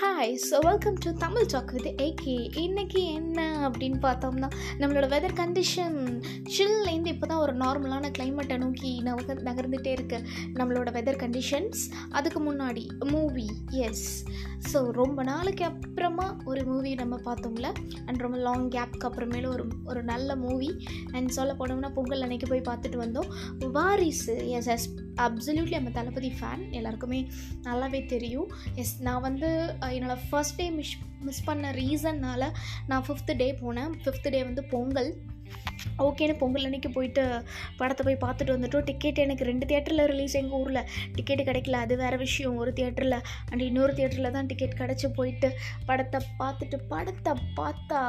Bye. Hi so welcome to Tamil talk with AK இன்றைக்கி என்ன அப்படின்னு பார்த்தோம்னா நம்மளோட வெதர் கண்டிஷன் சில்லேருந்து இப்போ தான் ஒரு நார்மலான கிளைமேட்டை நோக்கி நக நகர்ந்துகிட்டே இருக்கு. நம்மளோட வெதர் கண்டிஷன்ஸ் அதுக்கு முன்னாடி மூவி எஸ் ஸோ ரொம்ப நாளைக்கு அப்புறமா ஒரு மூவி நம்ம பார்த்தோம்ல அண்ட் ரொம்ப லாங் கேப்க்கு அப்புறமேல ஒரு ஒரு நல்ல மூவி அண்ட் சொல்ல போனோம்னா பொங்கல் அன்னைக்கு போய் பார்த்துட்டு வந்தோம். வாரிசு எஸ் எஸ் அப்சல்யூட்லி நம்ம தளபதி ஃபேன் எல்லாருக்குமே நல்லாவே தெரியும். எஸ் நான் வந்து என்னோட என்னோட ஃபர்ஸ்ட் டே மிஸ் மிஸ் பண்ண ரீசன்னால் நான் ஃபிஃப்த்து டே போனேன். ஃபிஃப்த்து டே வந்து பொங்கல். ஓகேன்னு பொங்கல் அன்னைக்கு போயிட்டு படத்தை போய் பார்த்துட்டு வந்துட்டோம். டிக்கெட் எனக்கு ரெண்டு தியேட்டரில் ரிலீஸ் எங்கள் ஊரில். டிக்கெட் கிடைக்கல அது வேறு விஷயம். ஒரு தியேட்டரில் அண்ட் இன்னொரு தியேட்டரில் தான் டிக்கெட் கிடச்சி போயிட்டு படத்தை பார்த்துட்டு படத்தை பார்த்தா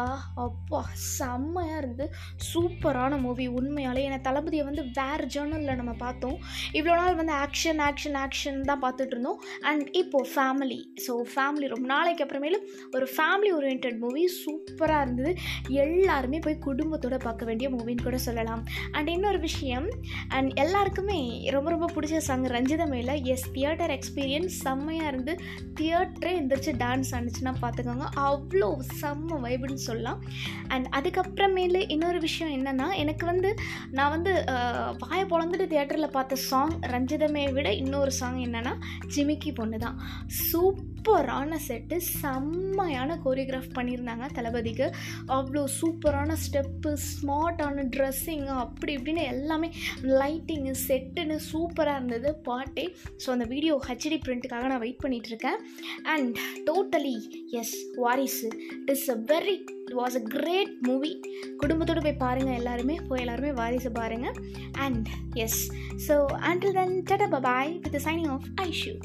அப்பா செம்மையாக இருந்து சூப்பரான மூவி உண்மையாலே எனக்கு தளபதியை வந்து வேறு ஜேர்னலில் நம்ம பார்த்தோம். இவ்வளோ நாள் வந்து ஆக்ஷன் ஆக்ஷன் ஆக்ஷன் தான் பார்த்துட்டு இருந்தோம். அண்ட் இப்போது ஃபேமிலி ஸோ ஃபேமிலி ரொம்ப நாளைக்கு அப்புறமேலும் ஒரு ஃபேமிலி ஓரியன்ட் மூவி சூப்பராக இருந்தது. எல்லாருமே போய் குடும்பத்தோட பார்க்க பார்க்க வேண்டிய மூவின்னு கூட சொல்லலாம். அண்ட் இன்னொரு விஷயம் அண்ட் எல்லாருக்குமே ரொம்ப ரொம்ப பிடிச்ச சாங் ரஞ்சித மேல எஸ் தியேட்டர் எக்ஸ்பீரியன்ஸ் செம்மையாக இருந்து தியேட்டரே எந்திரிச்சு டான்ஸ் ஆனிச்சுன்னா பார்த்துக்கோங்க அவ்வளோ செம்ம வைபுன்னு சொல்லலாம். அண்ட் அதுக்கப்புறமேலு இன்னொரு விஷயம் என்னென்னா எனக்கு வந்து நான் வந்து வாயை பொழந்துட்டு தியேட்டரில் பார்த்த சாங் ரஞ்சிதமே விட இன்னொரு சாங் என்னென்னா ஜிமிக்கி பொண்ணு தான் சூப்பரான செட்டு செம்மையான கோரியோகிராஃப் பண்ணியிருந்தாங்க தளபதிக்கு. அவ்வளோ சூப்பரான ஸ்டெப்பு ஸ்மார்ட்டான ட்ரெஸ்ஸிங்கு அப்படி இப்படின்னு எல்லாமே லைட்டிங்கு செட்டுன்னு சூப்பராக இருந்தது பாட்டே. ஸோ அந்த வீடியோ ஹெச்டி பிரிண்ட்டுக்காக நான் வெயிட் பண்ணிகிட்ருக்கேன் இருக்கேன் and totally yes Varisu. It is a very it was a great movie குடும்பத்தோடு போய் பாருங்கள் எல்லாருமே. போய் எல்லாருமே வாரிசு பாருங்கள் and yes so until then tata bye with signing off Aishu